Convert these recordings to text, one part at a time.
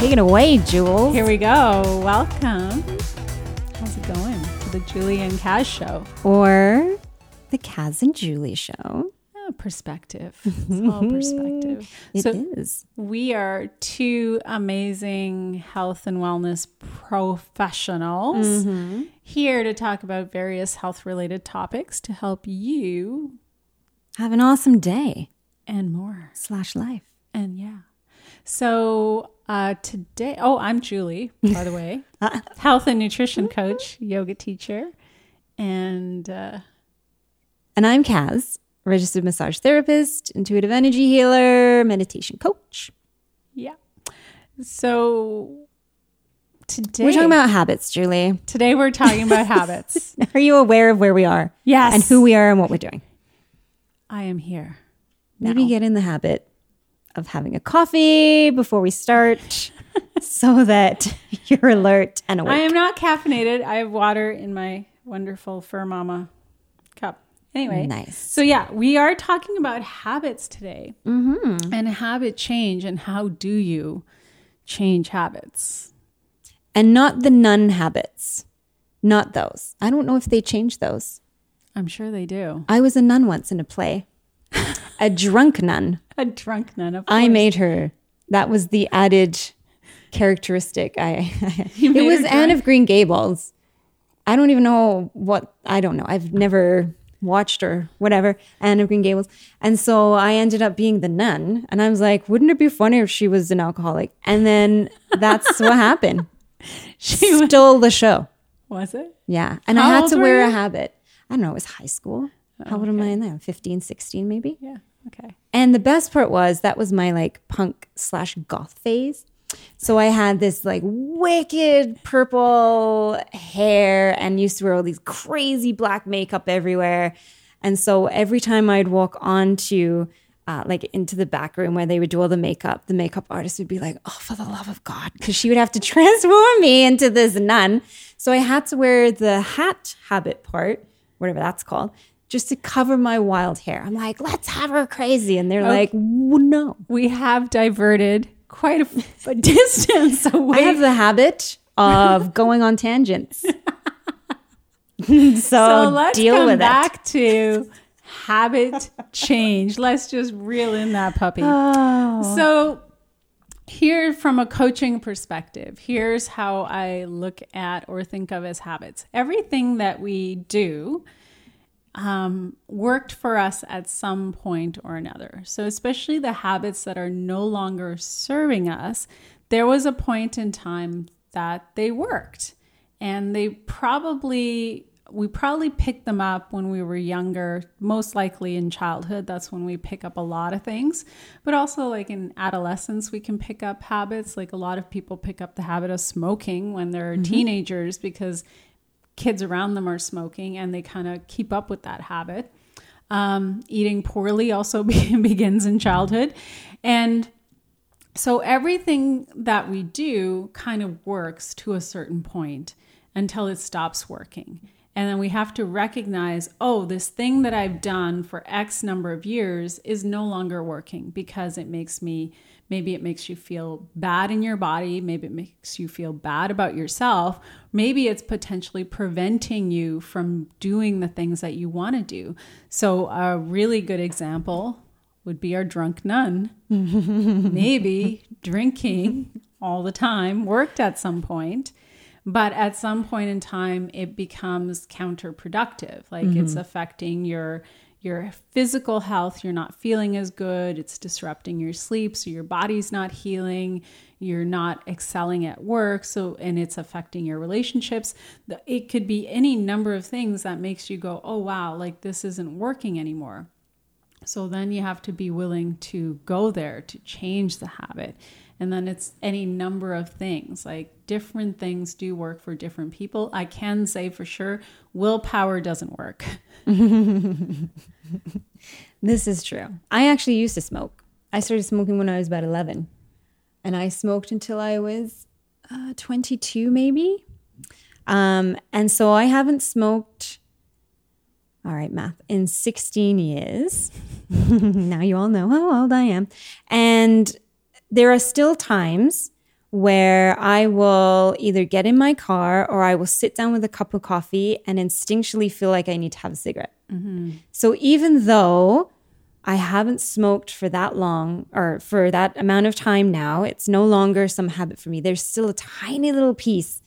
Take it away, Jules. Here we go. Welcome. How's it going to the Julie and Kaz show? Or the Kaz and Julie show. Oh, perspective. It's all perspective. It so is. we are two amazing health and wellness professionals Mm-hmm. here to talk about various health related topics to help you Have an awesome day and more. slash life. And yeah. So uh, today, oh, I'm Julie, by the way, health and nutrition coach, yoga teacher, and uh, And I'm Kaz, registered massage therapist, intuitive energy healer, meditation coach. yeah. So today, We're talking about habits, Julie. today we're talking about habits. Are you aware of where we are Yes, and who we are and what we're doing? I am here. Maybe get in the habit of having a coffee before we start so that you're alert and awake. I am not caffeinated. I have water in my wonderful Fur Mama cup. Anyway, Nice. So yeah, we are talking about habits today mm-hmm. and habit change and how do you change habits. and not the nun habits. Not those. I don't know if they change those. I'm sure they do. I was a nun once in a play, a drunk nun. A drunk nun. Of I made her. That was the added characteristic. I it was Anne of Green Gables. I don't even know what I don't know. I've never watched or whatever Anne of Green Gables, and so I ended up being the nun. And I was like, wouldn't it be funny if she was an alcoholic? And then that's what happened. She was, Stole the show. was it? Yeah, and I had to wear a habit. I don't know. It was high school. How old am I now? 15, 16 maybe. Yeah. Okay. And the best part was that was my like punk slash goth phase. So I had this like wicked purple hair and used to wear all these crazy black makeup everywhere. And so every time I'd walk onto uh, like into the back room where they would do all the makeup, the makeup artist would be like, "Oh, for the love of God," because she would have to transform me into this nun. So I had to wear the hat habit part, whatever that's called, just to cover my wild hair. I'm like, "Let's have her crazy," and they're oh. like, "No." We have diverted quite a, a distance away. I have the habit of going on tangents. so, so let's deal come with it. back to habit change. Let's just reel in that puppy. Oh. So, here from a coaching perspective, here's how I look at or think of as habits. Everything that we do um, worked for us at some point or another. So, especially the habits that are no longer serving us, there was a point in time that they worked. And they probably, we probably picked them up when we were younger, most likely in childhood. That's when we pick up a lot of things. But also, like in adolescence, we can pick up habits. Like a lot of people pick up the habit of smoking when they're teenagers because kids around them are smoking and they kind of keep up with that habit. Um, eating poorly also be- begins in childhood. And so everything that we do kind of works to a certain point until it stops working. And then we have to recognize, oh, this thing that I've done for X number of years is no longer working because it makes me, maybe it makes you feel bad in your body. Maybe it makes you feel bad about yourself. Maybe it's potentially preventing you from doing the things that you want to do. So, a really good example would be our drunk nun. Maybe drinking all the time worked at some point, but at some point in time it becomes counterproductive. Like it's mm-hmm. affecting your your physical health, you're not feeling as good, it's disrupting your sleep, so your body's not healing, you're not excelling at work, so and it's affecting your relationships. It could be any number of things that makes you go, "Oh wow, like this isn't working anymore." So then you have to be willing to go there to change the habit. And then it's any number of things. Like different things do work for different people. I can say for sure, willpower doesn't work. This is true. I actually used to smoke. I started smoking when I was about 11. And I smoked until I was uh, 22, maybe. Um, and so I haven't smoked, all right, math, in 16 years. now you all know how old I am. And there are still times where I will either get in my car or I will sit down with a cup of coffee and instinctually feel like I need to have a cigarette. Mm-hmm. So even though I haven't smoked for that long or for that amount of time now, it's no longer some habit for me. There's still a tiny little piece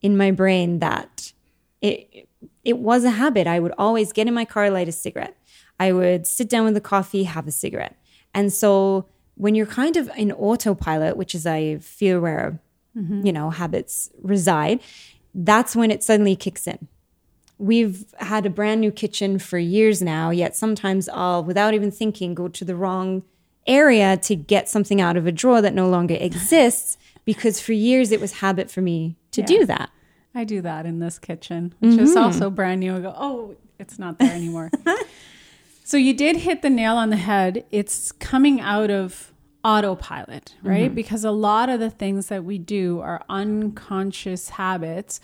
in my brain that it it was a habit. I would always get in my car, light a cigarette. I would sit down with a coffee, have a cigarette. And so when you're kind of in autopilot, which is I feel where mm-hmm. you know habits reside, that's when it suddenly kicks in. We've had a brand new kitchen for years now, yet sometimes I'll, without even thinking, go to the wrong area to get something out of a drawer that no longer exists because for years it was habit for me to do that. I do that in this kitchen, which is mm-hmm. also brand new. I go, oh, it's not there anymore. so you did hit the nail on the head. It's coming out of autopilot, right? Mm-hmm. Because a lot of the things that we do are unconscious habits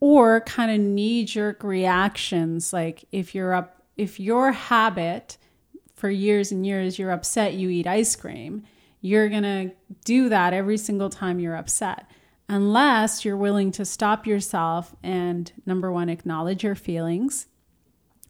or kind of knee jerk reactions. Like if you're up, if your habit for years and years, you're upset, you eat ice cream, you're going to do that every single time you're upset unless you're willing to stop yourself and number one, acknowledge your feelings.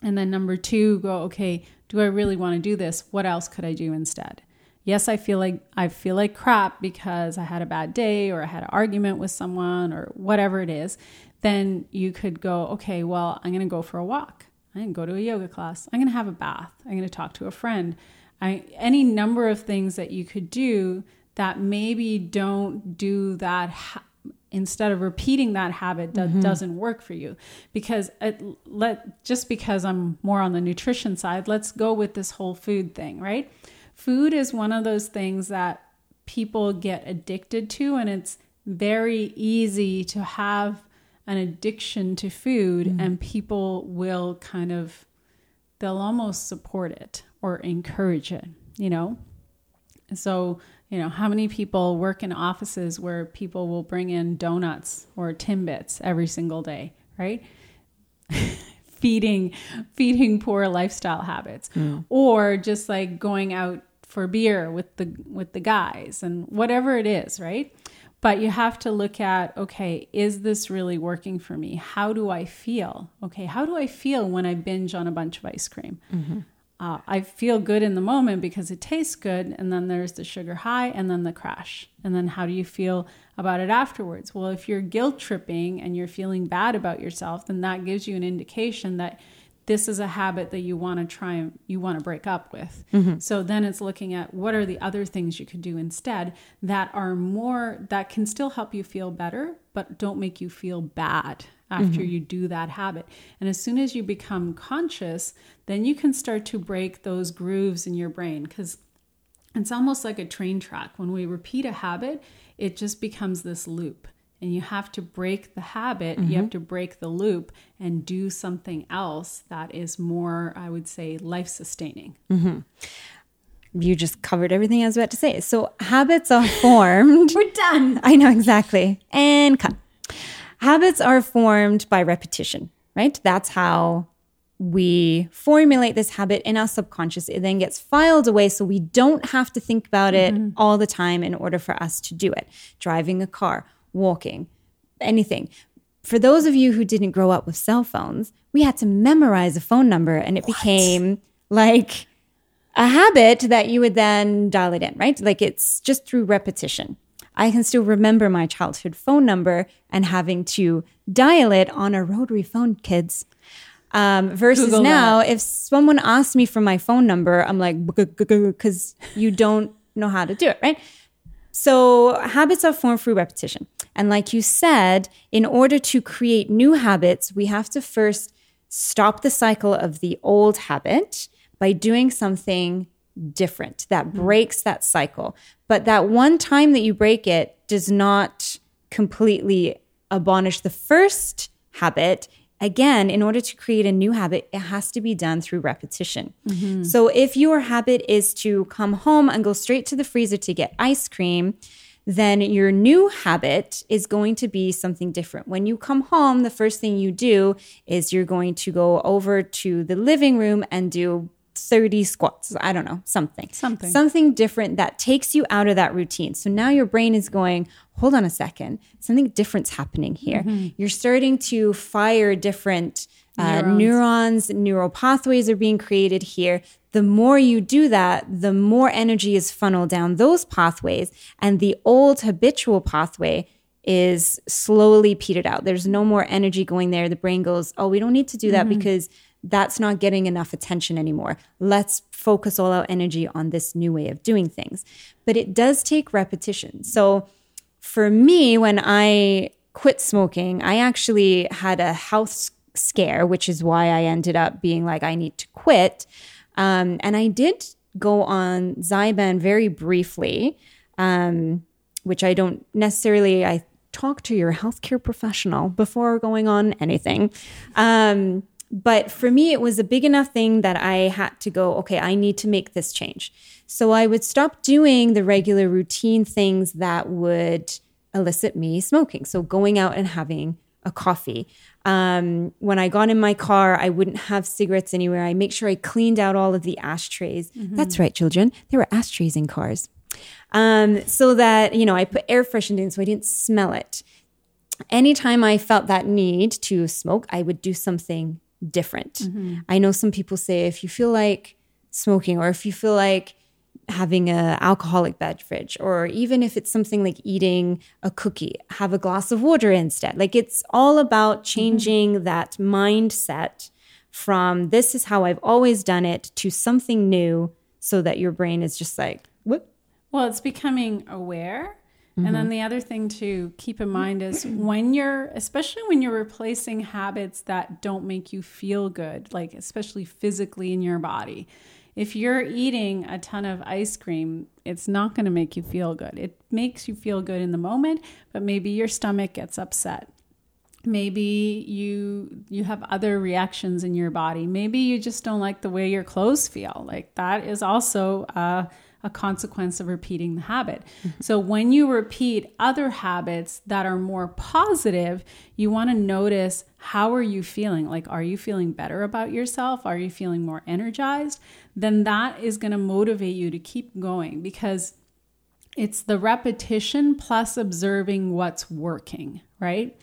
And then number two, go, okay, do I really want to do this? What else could I do instead? Yes, I feel like I feel like crap because I had a bad day or I had an argument with someone or whatever it is. Then you could go, okay, well, I'm going to go for a walk. I'm going to go to a yoga class. I'm going to have a bath. I'm going to talk to a friend. I, any number of things that you could do that maybe don't do that ha- instead of repeating that habit that mm-hmm. doesn't work for you. Because it, let just because i'm more on the nutrition side let's go with this whole food thing right? Food is one of those things that people get addicted to and it's very easy to have an addiction to food mm-hmm. and people will kind of they'll almost support it or encourage it you know? So, you know, how many people work in offices where people will bring in donuts or Timbits every single day, right? feeding feeding poor lifestyle habits. Or just like going out for beer with the with the guys and whatever it is, right? But you have to look at okay, is this really working for me? How do I feel? Okay, how do I feel when I binge on a bunch of ice cream? Mm-hmm. Uh, I feel good in the moment because it tastes good, and then there's the sugar high, and then the crash. And then how do you feel about it afterwards? Well, if you're guilt tripping and you're feeling bad about yourself, then that gives you an indication that this is a habit that you want to try and you want to break up with. So then it's looking at what are the other things you could do instead that are more that can still help you feel better, but don't make you feel bad after mm-hmm. you do that habit. And as soon as you become conscious, then you can start to break those grooves in your brain because it's almost like a train track. When we repeat a habit, it just becomes this loop. And you have to break the habit, you have mm-hmm. to break the loop and do something else that is more, I would say, life sustaining. Mm-hmm. You just covered everything I was about to say. So habits are formed. We're done. I know exactly. And cut. Habits are formed by repetition, right? That's how we formulate this habit in our subconscious. It then gets filed away so we don't have to think about it mm-hmm. all the time in order for us to do it. Driving a car, walking, anything. For those of you who didn't grow up with cell phones, we had to memorize a phone number and it became like a habit that you would then dial it in, right? Like it's just through repetition. I can still remember my childhood phone number and having to dial it on a rotary phone, kids. Um, versus Google now, if someone asks me for my phone number, I'm like, because you don't know how to do it, right? So habits are formed through repetition. And like you said, in order to create new habits, we have to first stop the cycle of the old habit by doing something different that mm-hmm. breaks that cycle. But that one time that you break it does not completely abolish the first habit. Again, in order to create a new habit, it has to be done through repetition. Mm-hmm. So if your habit is to come home and go straight to the freezer to get ice cream, then your new habit is going to be something different. When you come home, the first thing you do is you're going to go over to the living room and do 30 squats. I don't know, something. Something. Something different that takes you out of that routine. So now your brain is going, hold on a second, something different's happening here. Mm-hmm. You're starting to fire different uh, Neurons. neurons, neural pathways are being created here. The more you do that, the more energy is funneled down those pathways, and the old habitual pathway is slowly petered out. There's no more energy going there. The brain goes, Oh, we don't need to do that because that's not getting enough attention anymore. Let's focus all our energy on this new way of doing things. But it does take repetition. So for me, when I quit smoking, I actually had a health scare, which is why I ended up being like, I need to quit. Um, and I did go on Zyban very briefly, um, which I don't necessarily, I talk to your healthcare professional before going on anything. Um, but for me, it was a big enough thing that I had to go, okay, I need to make this change. So I would stop doing the regular routine things that would elicit me smoking. So going out and having a coffee. Um, when I got in my car, I wouldn't have cigarettes anywhere. I make sure I cleaned out all of the ashtrays. That's right, children. There were ashtrays in cars. Um, so that, you know, I put air freshener in so I didn't smell it. Anytime I felt that need to smoke, I would do something different. Mm-hmm. I know some people say if you feel like smoking or if you feel like having an alcoholic beverage or even if it's something like eating a cookie have a glass of water instead like it's all about mm-hmm. changing that mindset from this is how i've always done it to something new so that your brain is just like what Well, it's becoming aware. And then mm-hmm. the other thing to keep in mind is when you're, especially when you're replacing habits that don't make you feel good, like especially physically in your body. If you're eating a ton of ice cream, it's not going to make you feel good. It makes you feel good in the moment, but maybe your stomach gets upset maybe you you have other reactions in your body maybe you just don't like the way your clothes feel like that is also a, a consequence of repeating the habit. Mm-hmm. So when you repeat other habits that are more positive you want to notice how are you feeling? Like are you feeling better about yourself? Are you feeling more energized? Then that is going to motivate you to keep going because it's the repetition plus observing what's working, right?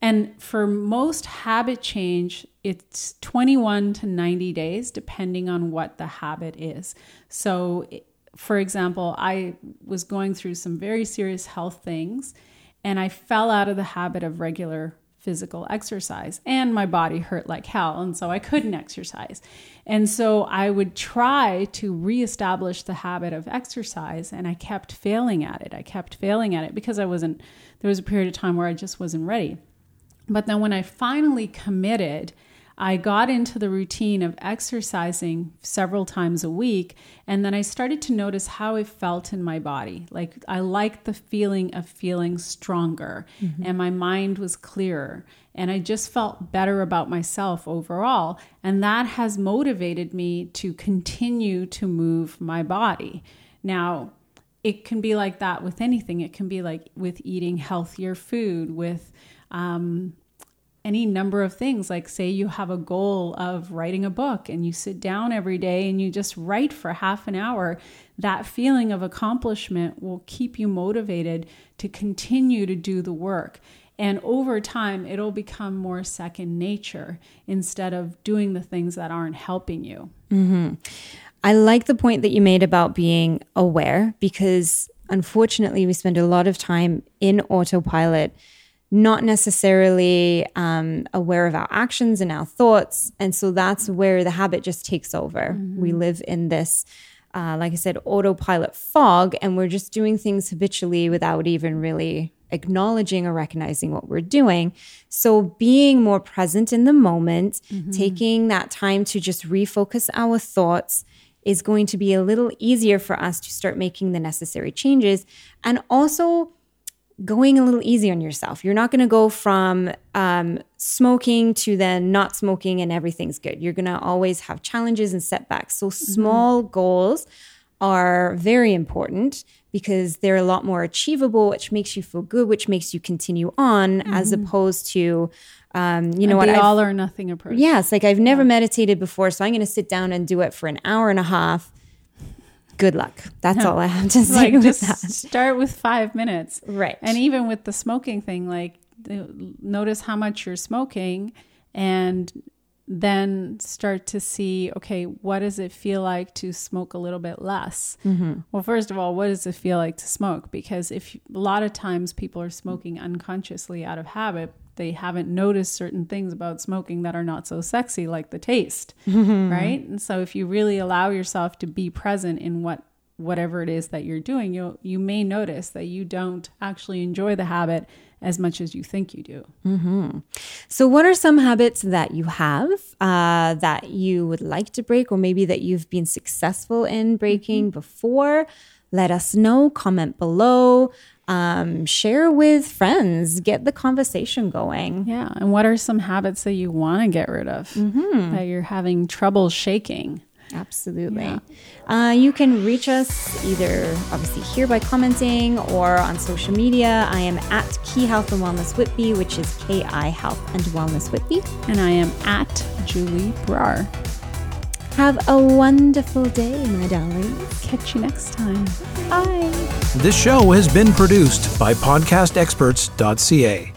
And for most habit change, it's 21 to 90 days, depending on what the habit is. So, for example, I was going through some very serious health things and I fell out of the habit of regular physical exercise and my body hurt like hell and so I couldn't exercise. And so I would try to reestablish the habit of exercise and I kept failing at it. I kept failing at it because I wasn't there was a period of time where I just wasn't ready. But then when I finally committed, I got into the routine of exercising several times a week. And then I started to notice how it felt in my body. Like I liked the feeling of feeling stronger and my mind was clearer. And I just felt better about myself overall. And that has motivated me to continue to move my body. Now, it can be like that with anything. It can be like with eating healthier food, with um, any number of things. Like, say you have a goal of writing a book and you sit down every day and you just write for half an hour, that feeling of accomplishment will keep you motivated to continue to do the work. And over time, it'll become more second nature instead of doing the things that aren't helping you. Mm-hmm. I like the point that you made about being aware because unfortunately, we spend a lot of time in autopilot, not necessarily um, aware of our actions and our thoughts. And so that's where the habit just takes over. We live in this, uh, like I said, autopilot fog, and we're just doing things habitually without even really acknowledging or recognizing what we're doing. So being more present in the moment, taking that time to just refocus our thoughts is going to be a little easier for us to start making the necessary changes and also going a little easy on yourself. You're not going to go from um, smoking to then not smoking and everything's good. You're going to always have challenges and setbacks. So small goals are very important because they're a lot more achievable, which makes you feel good, which makes you continue on, as opposed to, um, you know what? the I've- all or nothing approach. Yes, like I've never meditated before, so I'm going to sit down and do it for an hour and a half. Good luck. That's all I have to say like with just that. start with five minutes Right. and even with the smoking thing like notice how much you're smoking and then start to see okay what does it feel like to smoke a little bit less? Mm-hmm. Well first of all what does it feel like to smoke? Because if a lot of times people are smoking unconsciously out of habit they haven't noticed certain things about smoking that are not so sexy like the taste right? And so if you really allow yourself to be present in what whatever it is that you're doing you you may notice that you don't actually enjoy the habit as much as you think you do So, what are some habits that you have uh, that you would like to break, or maybe that you've been successful in breaking before? Let us know. Comment below. Um, share with friends. Get the conversation going. Yeah. And what are some habits that you want to get rid of that you're having trouble shaking? Absolutely. Uh, you can reach us either obviously here by commenting or on social media. I am at Ki Health and Wellness Whitby, which is K I Health and Wellness Whitby. And I am at Julie Brar. Have a wonderful day, my darling. Catch you next time. Bye. This show has been produced by podcastexperts.ca.